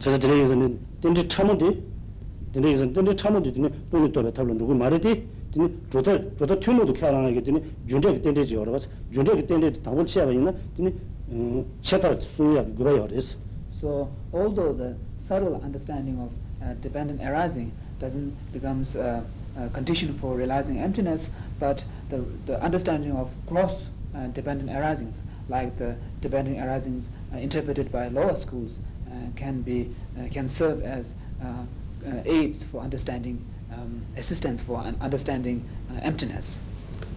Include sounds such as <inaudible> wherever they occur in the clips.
저서 들으면은 던지 참은데 던지 던지 참은데 되네 돈이 또 배탈로 누구 말이지 되네 저도 저도 튜모도 켜라나게 되네 준적 던지지 여러 가지 준적 던지 당분 치아가 있나 되네 음 체다 수야 그거 요레스 So although the subtle understanding of uh, dependent arising doesn't becomes uh, a condition for realizing emptiness, but the, the understanding of gross uh, dependent arisings, like the dependent arisings uh, interpreted by lower schools, uh, can be uh, can serve as uh, uh, aids for understanding, um, assistance for un- understanding uh, emptiness.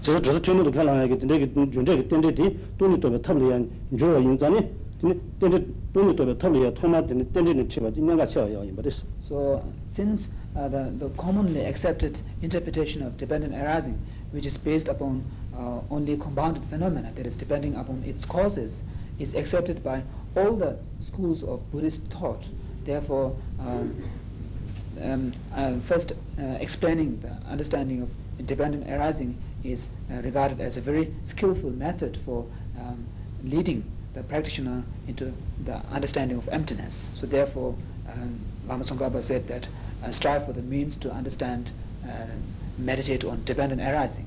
저 저도 튜모도 켜라나게 되네 준적 던지디 돈이 또 배탈이야 저 인자네 되네 던지 돈이 또 배탈이야 토마 되네 던지는 치바 인가가 쳐요 이 말이스 So since uh, the, the commonly accepted interpretation of dependent arising, which is based upon uh, only compounded phenomena, that is depending upon its causes, is accepted by all the schools of Buddhist thought. Therefore, um, um, uh, first uh, explaining the understanding of dependent arising is uh, regarded as a very skillful method for um, leading the practitioner into the understanding of emptiness. So therefore, um, Lama Tsongkhapa said that uh, strive for the means to understand, uh, meditate on dependent arising.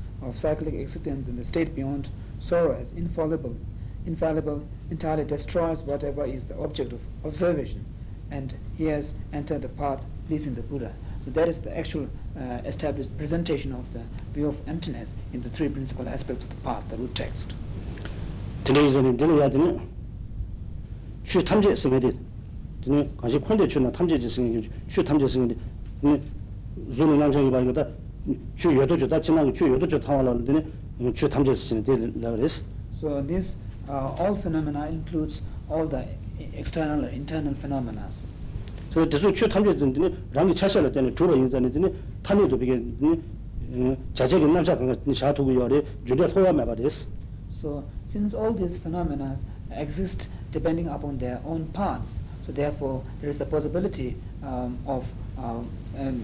of cyclic existence in the state beyond sorrow as infallible, infallible entirely destroys whatever is the object of observation, and he has entered the path pleasing the Buddha. So that is the actual uh, established presentation of the view of emptiness in the three principal aspects of the path, the root text. Today's in the shu tamje singede tene kanshi khonde chuna tamje je singede shu tamje singede zulu namjang ba yoda chu yodo chu chu yodo chu chu la res so this uh, all phenomena includes all the external or internal phenomena. so this chu thamje din dine ram cha sha la chu yin sha gu ju ma ba res so since all these phenomena exist depending upon their own paths so therefore there is the possibility um, of um, um,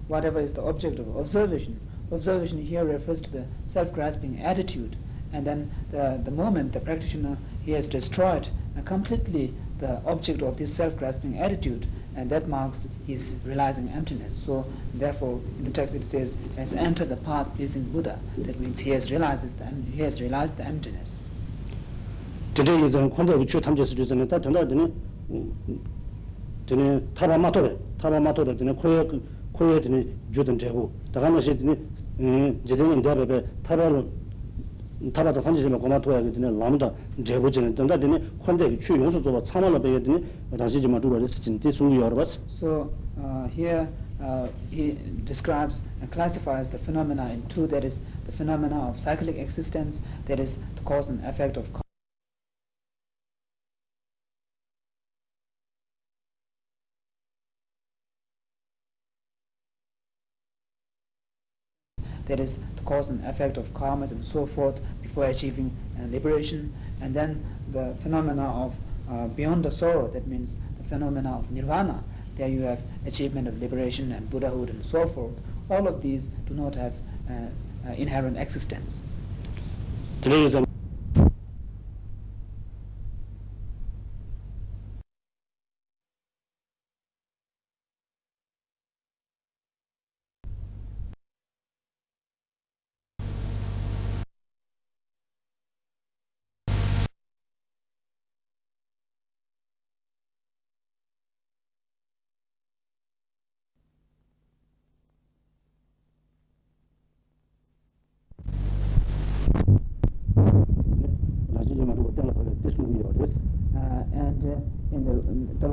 whatever is the object of observation. Observation here refers to the self-grasping attitude, and then the, the moment the practitioner he has destroyed uh, completely the object of this self-grasping attitude, and that marks his realizing emptiness. So therefore, in the text it says, "Has entered the path pleasing Buddha." That means he has realized the he has realized the emptiness. Today, you don't come to the that that then then nashi tabata goma lamda chu tsamala sungu So uh, here uh, he describes and classifies the phenomena in two. That is the phenomena of cyclic existence that is the cause and effect of That is the cause and effect of karmas and so forth before achieving uh, liberation, and then the phenomena of uh, beyond the sorrow. That means the phenomena of nirvana. There you have achievement of liberation and Buddhahood and so forth. All of these do not have uh, uh, inherent existence. the in the, in the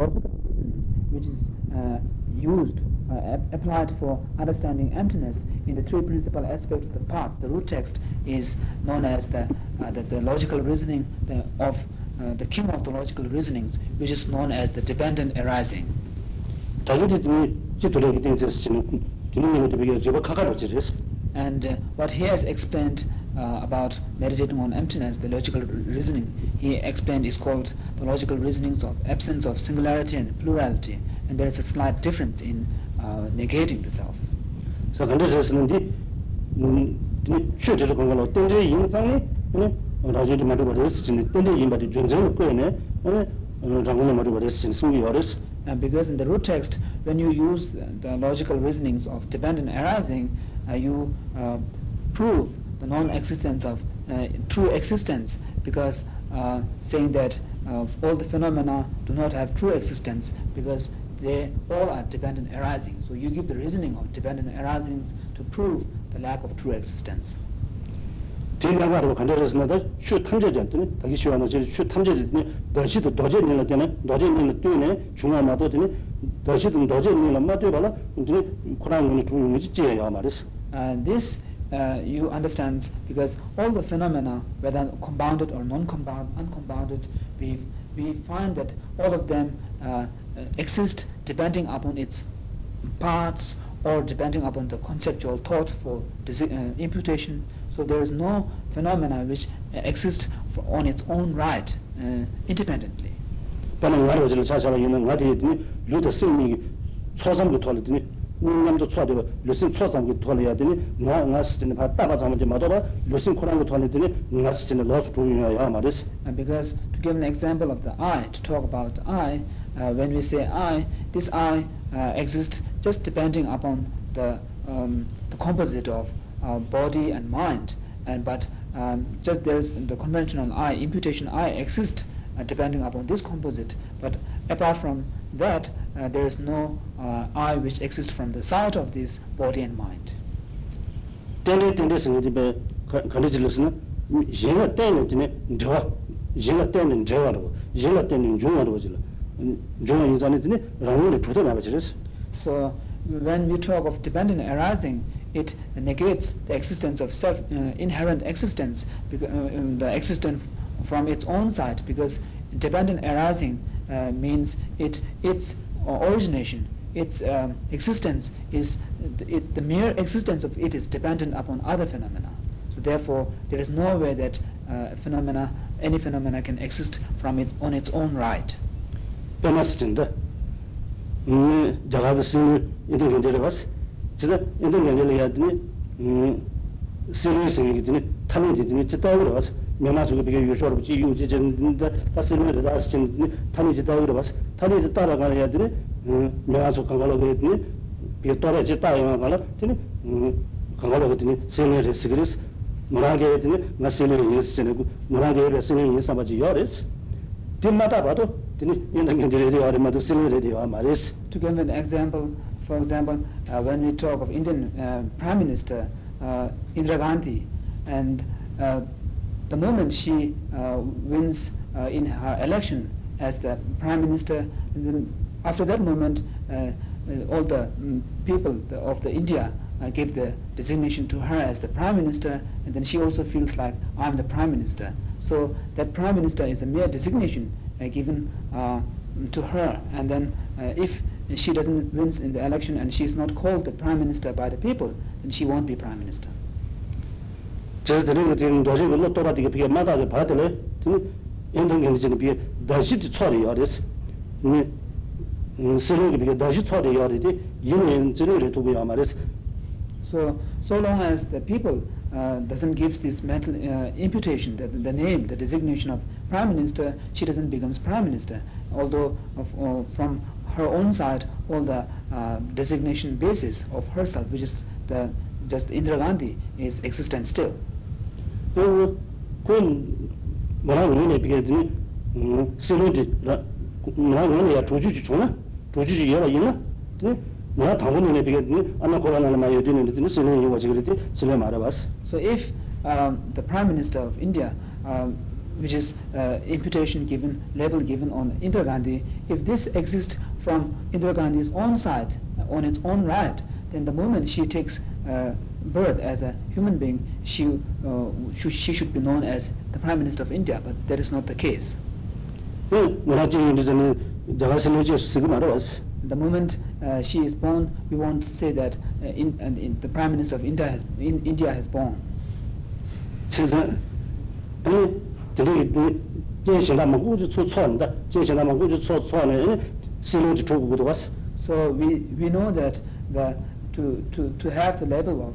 which is uh, used uh, applied for understanding emptiness in the three principal aspects of the path. The root text is known as the uh, the, the, logical reasoning the, of uh, the king of the logical reasonings which is known as the dependent arising. And uh, what he has explained uh, about meditating on emptiness, the logical reasoning. He explained is called the logical reasonings of absence of singularity and plurality, and there is a slight difference in uh, negating the self. So uh, because in the root text, when you use the logical reasonings of dependent arising, uh, you uh, prove the non-existence of uh, true existence because uh, saying that uh, all the phenomena do not have true existence because they all are dependent arising. So you give the reasoning of dependent arisings to prove the lack of true existence. 대나가로 간다르스나다 슈 탐제전더니 다기 시와나 저슈 탐제전더니 더시도 도제니라 되네 도제니는 뛰네 중앙마도 되네 더시도 도제니라 마도 발라 근데 코란군이 중요지 지야 말이스 Uh, this uh, you understand because all the phenomena, whether compounded or non-compounded, uncompounded, we we find that all of them uh, uh, exist depending upon its parts or depending upon the conceptual thought for uh, imputation. So there is no phenomena which uh, exist for, on its own right independently. 나는 말을 저 자자로 있는 가디더니 루더 승리 초상부 돌더니 운남도 초되고 루슨 초상부 돌려야 되니 나 나스는 바 따바 잡는지 마도라 루슨 코란고 돌더니 나스는 로스 중요야 말이스 Uh, because to give an example of the eye, to talk about the eye, uh, when we say eye, this eye uh, exists just depending upon the, um, the composite of uh, body and mind. And but um, just there's the conventional eye, imputation eye exists uh, depending upon this composite. But apart from that uh, there is no uh, i which exists from the side of this body and mind. Tele tele sangdi be khali jilus na jela tele tene ndwa jela tele ndwa ro jela tele njwa ro jela njwa yin zane tene rawo le thudo na ba jiris so when we talk of dependent arising it negates the existence of self uh, inherent existence because, uh, um, the existence from its own side because dependent arising uh, means it its uh, origination its um, existence is it, the mere existence of it is dependent upon other phenomena. So therefore there is no way that uh, phenomena any phenomena can exist from it on its own right. pemastinda ni jagabisin idu gindere bas chida idu gindele yadni sinu singi gidni thalu gidni bas mima tsuku pika yushor buchi yu chi chan ta silmi rita as chan tani chi tayo rabas tani chi tara kala ya tini mima tsuku kankalo kaya tini pika tore chi tayo ma kala tini kankalo kaya tini silmi rita sikiris mura kaya tini nga silmi rita yinsi chan iku mura kaya rita silmi yinsi samba chi yoris tini mata pato tini yinza kanchi rita yori mato silmi rita yori maris. To give an example, for example, uh, when we talk of Indian uh, Prime Minister uh, Indira Gandhi and uh, the moment she uh, wins uh, in her election as the Prime Minister, then after that moment, uh, all the mm, people of the India give the designation to her as the Prime Minister, and then she also feels like I'm the Prime Minister. So that Prime Minister is a mere designation given to her, and then if she doesn't win in the election and she is not called the Prime Minister by the people, then she won't be Prime Minister. 그래서 드는 것들은 도저히 그걸로 돌아다니게 비게 마다게 받을래 드니 인당 경제에 비게 다시 처리 열었어 네 실내에 비게 다시 처리 열이지 이는 전에 두고 말이스 So, so long as the people uh, doesn't give this mental uh, imputation, the, the name, the designation of prime minister, she doesn't becomes prime minister. Although of, uh, from her own side, all the uh, designation basis of herself, which is the just Indira Gandhi, is existent still. So if um, the Prime Minister of India um, which is uh, imputation given, label given on Indira Gandhi, if this exists from Indira Gandhi's own side, on its own right, then the moment she takes uh, birth as a human being, she, uh, she, she should be known as the Prime Minister of India, but that is not the case. The moment uh, she is born, we want to say that uh, in, in the Prime Minister of India has, in, India has born. So we, we know that the, to, to, to have the level of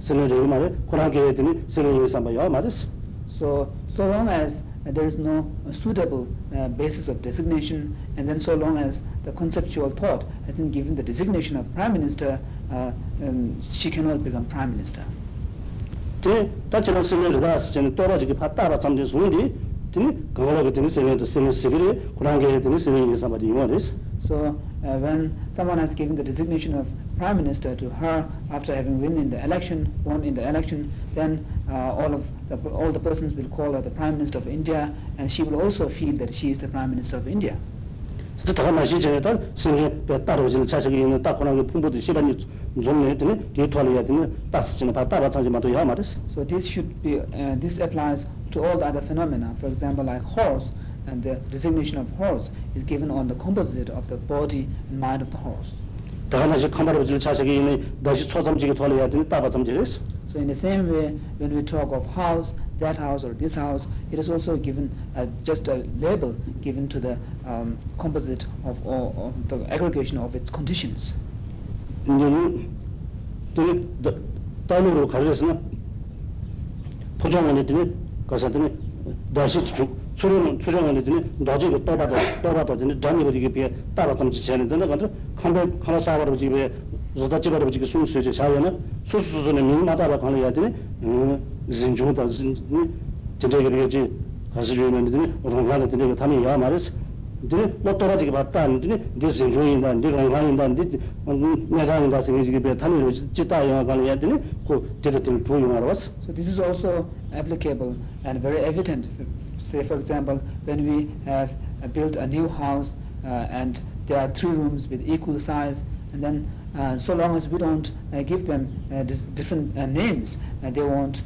sila rewa mara, Quran kaya dhini sila rewa samba yaw maris. So, so long as there is no suitable uh, basis of designation and then so long as the conceptual thought has been given the designation of prime minister, uh, um, she cannot become prime minister. Te, tachina sila rewa sichani tora jiki patara tsamdi sundi, dhini kawala ka dhini sila rewa sila sikiri, Quran kaya dhini sila rewa samba yaw maris. So, uh, when someone has given the designation of prime minister to her after having won in the election, won in the election, then uh, all of the, all the persons will call her the prime minister of India, and she will also feel that she is the prime minister of India. So this should be uh, this applies to all the other phenomena. For example, like horse, and the designation of horse is given on the composite of the body and mind of the horse. 다 하나씩 카메라를 자식이 있는 다시 초점지게 돌아야 되는 따라 잠지했어. So in the same way, when we talk of house, that house or this house, it is also given uh, just a label given to the um, composite of, all, of the aggregation of its conditions. 이제는 또 따로로 가려서는 포장을 했더니 가서더니 다시 쭉 수련 수정을 했더니 나중에 또 받아 또 받아더니 단위가 이게 비해 따라 좀 지체는데 근데 칸베 하나 사버로 집에 저다 집에 지금 순수제 자연은 수수수는 민마다라 가는 되니 음 진중다 진 진짜 그러지 가서 주면 되니 그런 되니 담이 야 말이스 근데 뭐 떨어지게 봤다 안더니 이제 진중인다 이제 그런 가는다 이제 내장인다 생기게 배 담이로 짓다 영화 가는 되니 그 제대로 조용하러 왔어 So this is also applicable and very evident. Say, for example, when we have uh, built a new house uh, and there are three rooms with equal size, and then uh, so long as we don't uh, give them uh, dis- different uh, names, they won't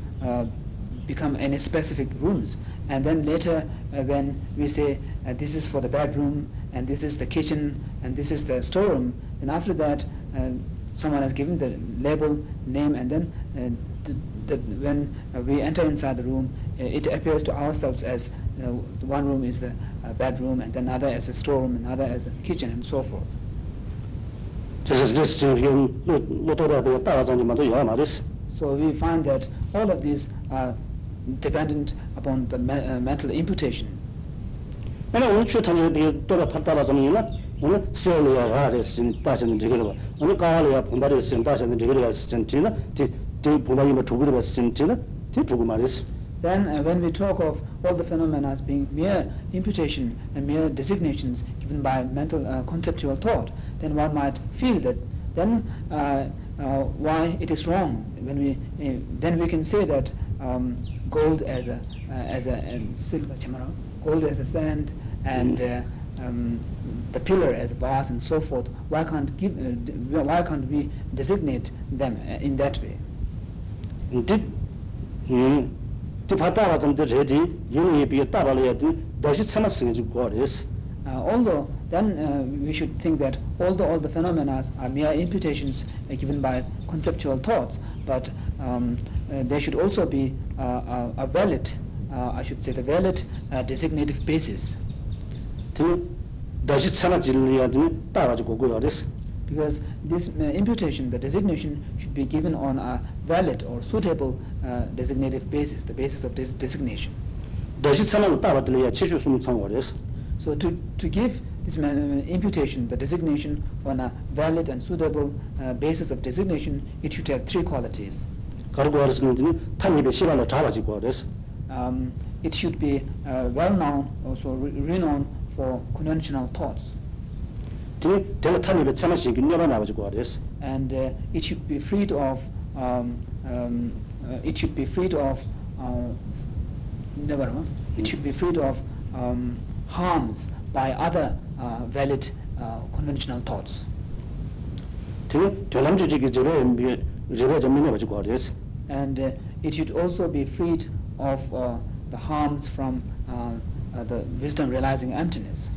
become any specific rooms. And then later, when we say this is for the bedroom, and this is the kitchen, and this is the storeroom, then after that, someone has given the label, name, and then uh, th- that when we enter inside the room, it appears to ourselves as uh, one room is the uh, bedroom, and another as a storeroom, another as a kitchen, and so forth. 그래서 그래서 지금 뭐 또라도 따라 장지만도 야 말이스 So we find that all of these are dependent upon the me- uh, mental imputation. 아니 오늘 추탄이 비 또라 팔다라 점이나 오늘 세리야 가르스 다시는 저기로 오늘 가을이야 본다리스 다시는 저기로 갔으나 디 부마이마 두부를 봤으나 디 두고 말이스 Then uh, when we talk of all the phenomena as being mere imputation and mere designations given by mental uh, conceptual thought, then one might feel that then uh, uh, why it is wrong when we uh, then we can say that um, gold as a as a and silver chamara, gold as a sand and um, the pillar as a vase and so forth. Why can't give why can't we designate them in that way? 디 음, 디 파타라 좀더 제디 유니 비 따라려야 돼 다시 참았으니 좀 거리스 Uh, although then uh, we should think that although all the phenomena are mere imputations uh, given by conceptual thoughts, but um, uh, there should also be uh, a, a valid, uh, I should say, the valid uh, designative basis, 디 다시 참아질려야 돼 따라지고 고요레스 because this uh, imputation, the designation should be given on a valid or suitable uh, designative basis, the basis of this designation. So to, to give this uh, imputation, the designation on a valid and suitable uh, basis of designation, it should have three qualities. Um, it should be uh, well known, also re renowned for conventional thoughts. and uh, it should be freed of um, um, uh, it should be freed of uh, never huh? it should be freed of um, harms by other uh, valid uh, conventional thoughts. And uh, it should also be freed of uh, the harms from uh, uh, the wisdom realizing emptiness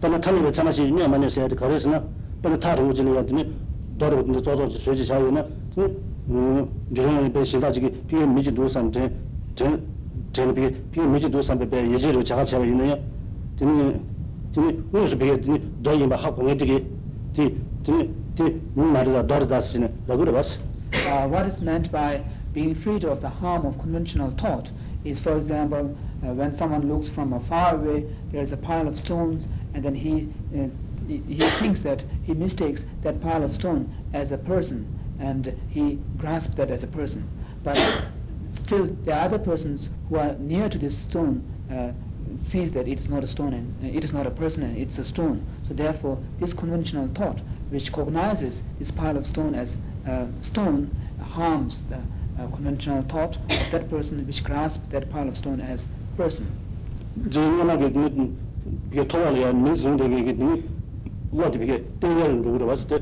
pāna tāla wā chāna shī yu niya mānyā sāyā kārē sī na pāna tā rūgu jī liyā tī nī dō rūgu tī nī tsō tsō chī sui chī shā yu na tī nī rūgu nī pē shindā chī ya. Tī nī tī nī wū sū pē kī tī nī dō kī tī tī nī tī nī mā dā dō rī what is meant by being freed of the harm of conventional thought is, for example, uh, when someone looks from a far away, there is a pile of stones, and then he, uh, he he thinks that he mistakes that pile of stone as a person, and he grasps that as a person. But still, are other persons who are near to this stone uh, sees that it is not a stone and uh, it is not a person and it's a stone. So therefore, this conventional thought, which cognizes this pile of stone as uh, stone, harms the uh, conventional thought of that person which grasps that pile of stone as person. 저만하게 되니 비에 토할이야 민승되게 되니 what 비게 때려는 그래 봤을 때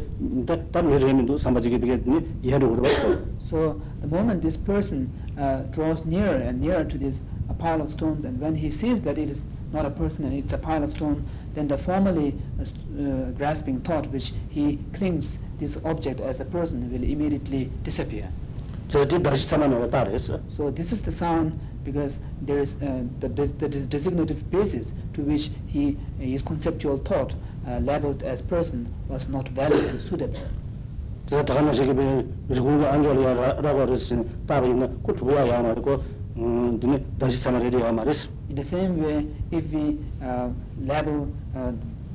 다른 예전에도 삼바지게 비게 되니 이해로 그래 봤어 <coughs> So the moment this person uh, draws nearer and nearer to this a pile of stones, and when he sees that it is not a person and it's a pile of stone, then the formerly uh, st- uh, grasping thought which he clings this object as a person will immediately disappear. 저기 다시 사만하고 따라했어 So this is the sound because there is uh, the, des- the des- designative basis to which he his conceptual thought uh, labeled as person was not valid or suitable. 제가 다음에 저기 그 공부 안 좋아라고 그랬으니 따로 있는 그 두야 야 말고 음 근데 다시 사만하려 야 말했어 In the same way, if we uh, label uh,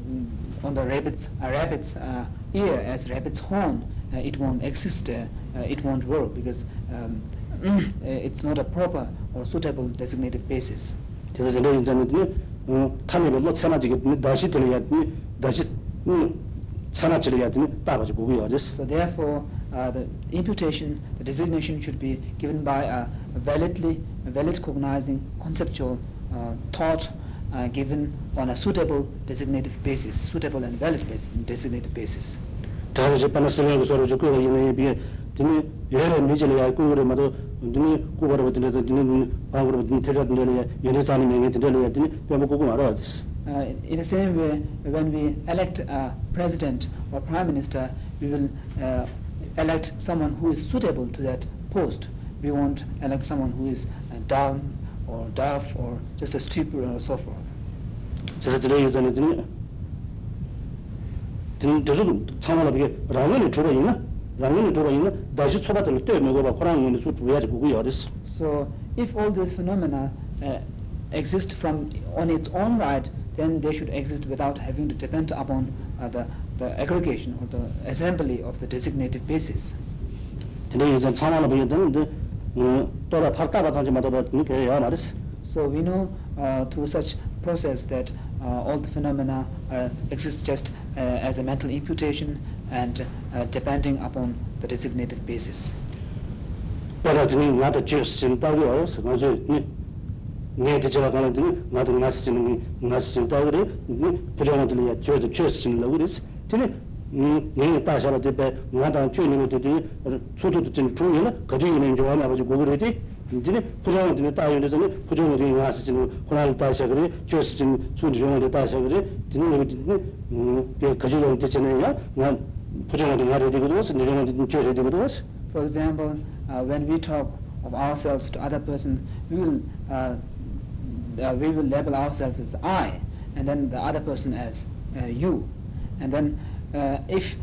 mm, on the rabbit's, a rabbit's uh, ear as rabbit's horn, uh, it won't exist, uh, uh, it won't work because um, <clears throat> uh, it's not a proper or suitable designative basis. 그래서 내가 이제는 어 탄입에 뭐 참아지게 되니 다시 들어야 되니 다시 음 참아지려야 되니 따라지 보고 여졌어 So therefore, uh, the imputation, the designation should be given by a, a validly, a valid cognizing conceptual uh, thought uh, given on a suitable designative basis, suitable and valid bas- designated basis. 다시 접하는 쓰는 소리 저 그거 이내 비에 드니 여러 미질이야 그거를 마도 드니 그거를 드니 드니 방으로 드니 테라드니 연애 사는 명이 드니 드니 뭐 그거 말아 Uh, in the same way, when we elect a president or prime minister, we will uh, elect someone who is suitable to that post. We won't elect someone who is uh, dumb or deaf or just a stupid or so forth. 그래서 들어야 되는 드니 드니 저도 참아라 비게 라면이 주로 있나 rāngiñi dhruwa yīna dāshī tsōpa tali tēr mē gōpa ngōni sū dhruwa yāri gugu yōris. So if all these phenomena uh, exist from on its own right, then they should exist without having to depend upon uh, the, the aggregation or the assembly of the designated basis. Tene yīzhān tsāma nabhī yīdhān tōla pārtā bācāñchī mātōpa nī kē yā māris. So we know uh, through such process that uh, all the phenomena uh, exist just uh, as a mental imputation and uh, depending upon the designated basis. Tara tini nga ta chik sin tawri awas, nga zi nga ti chila kala tini nga ta nga sin, nga sin tawri, pira nga tini ya chio ta chio sin lawris, tini nga ta shala ti pe nga ta chio nima ti tini tsutu ti tini chungi na kati yu nima jowa na baji gogori ti, tini pira nga tini ta yu tini pira nga tini nga si tini kuna li ta shakari, chio si tini tsutu for example, uh, when we talk of ourselves to other person, we will, uh, uh, we will label ourselves as I, and then the other person as uh, you. And then uh, if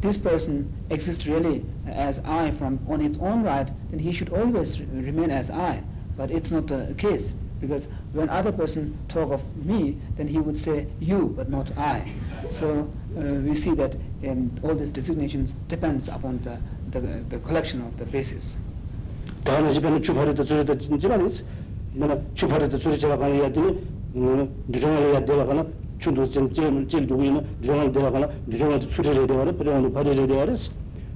this person exists really as I from on its own right, then he should always remain as I. But it's not the case because when other person talk of me, then he would say you, but not I. So uh, we see that um, all these designations depends upon the, the, the collection of the bases. 다음에 집에는 주파리도 저리도 진짜는 뭐나 주파리도 저리 제가 가는 야들이 음 누정을 해야 되가 가나 춘도 좀 제일 제일 두고 있는 누정을 되가 가나 누정을 수리를 되가 가나 부정을 발휘를 되가 그래서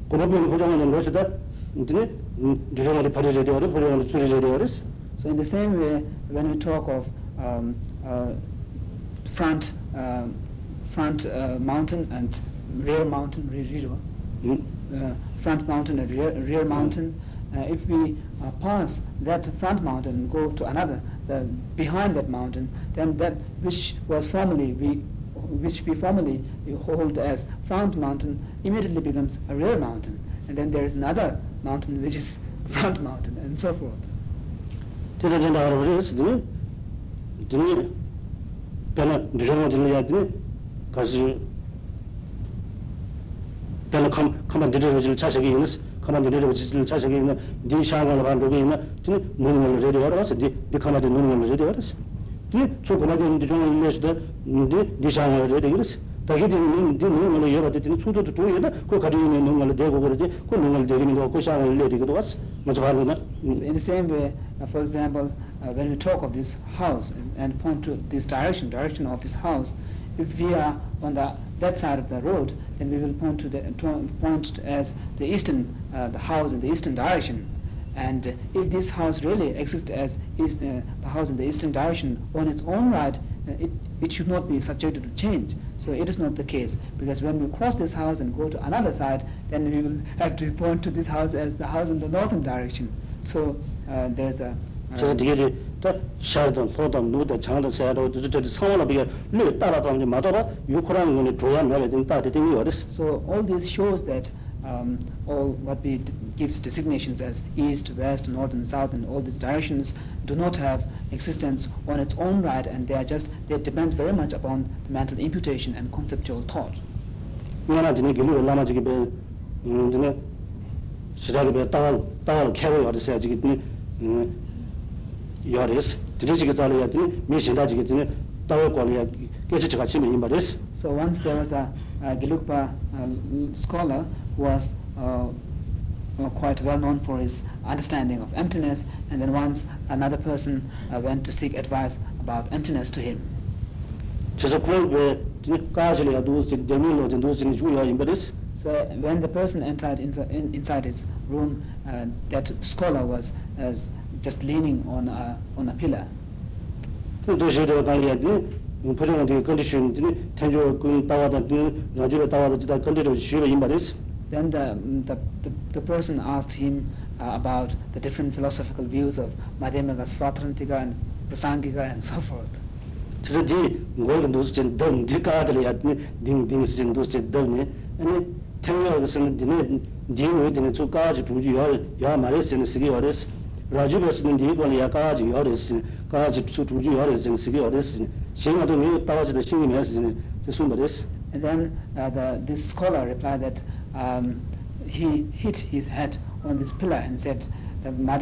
고법은 고정을 넣으시다 근데 누정을 발휘를 되가 가나 부정을 수리를 되가 그래서 so in the same way, when we talk of um, uh, front uh, front uh, mountain and rear mountain, rear, uh, front mountain and rear, rear mountain, uh, if we uh, pass that front mountain and go to another, the, behind that mountain, then that which was formerly we which we formerly hold as front mountain immediately becomes a rear mountain, and then there is another mountain which is <laughs> front mountain, and so forth. tētā tētā ārā rā sī tīne tīne pēlā dhūshāngā tīne yā tīne kāsī pēlā kāma dhīrā rā chā sā kī yinā kāma dhīrā rā chā sā kī yinā dhī shāngā rā rā kī yinā tīne nūn ngā rā rā rā sī dhī kāma dhī nūn ngā rā rā sī tīne chō kāma dhī dhūshāngā yinā sī dhī dhī shāngā rā rā rā dāgī tū kō dēgō gō dī kō dēgī kō lē dī wās chā In the same way, uh, for example, uh, when we talk of this house and, point to this direction, direction of this house, if we are on the that side of the road, then we will point to the to point as the eastern uh, the house in the eastern direction. And uh, if this house really exists as is, uh, the house in the eastern direction on its own right, uh, it, it should not be subjected to change. So it is not the case because when we cross this house and go to another side, then we will <laughs> have to point to this house as the house in the northern direction. So uh, there's a 그래서 uh, 되게 더 샤르던 소던 누더 장도 세로 저저 상원을 비게 르 따라서 마더라 유코라는 거는 조야 내가 좀 따뜻히 되게 어렸어. So all this shows that um, all what we gives designations as east, west, north and south and all these directions do not have existence on its own right and they are just, they depends very much upon the mental imputation and conceptual thought. nāna dine gilu lāma chigi bē, dine shirāgi bē tāngāl, tāngāl khyāwa yāri sāyā chigi dine yāri es, dine chigi zāli yā dine mī shindā chigi dine tāwa kōli yā kēchī chikā chīmi yīmbā So once there was a, a Gelugpa uh, um, scholar was uh, uh, quite well known for his understanding of emptiness, and then once another person uh, went to seek advice about emptiness to him. So when the person entered insa- in, inside his room, uh, that scholar was uh, just leaning on a, on a pillar. Then the, mm, the, the, the person asked him uh, about the different philosophical views of Madhyamaka, Svatantrika, and Prasangika, and so forth. chisa di ngol ndos chen dang di ka dali at ding ding sin ndos chen dang ni ani thengyo sin di ne di wo di ne chu ka ji du ji yo ya ma le sin si gi yo res raju bas ni di ko ni ya ka ji yo res ka ji chu du ji yo res sin si gi yo res shin ma do ni ta se sun ba and then uh, the this scholar replied that um, he hit his head on this pillar and said that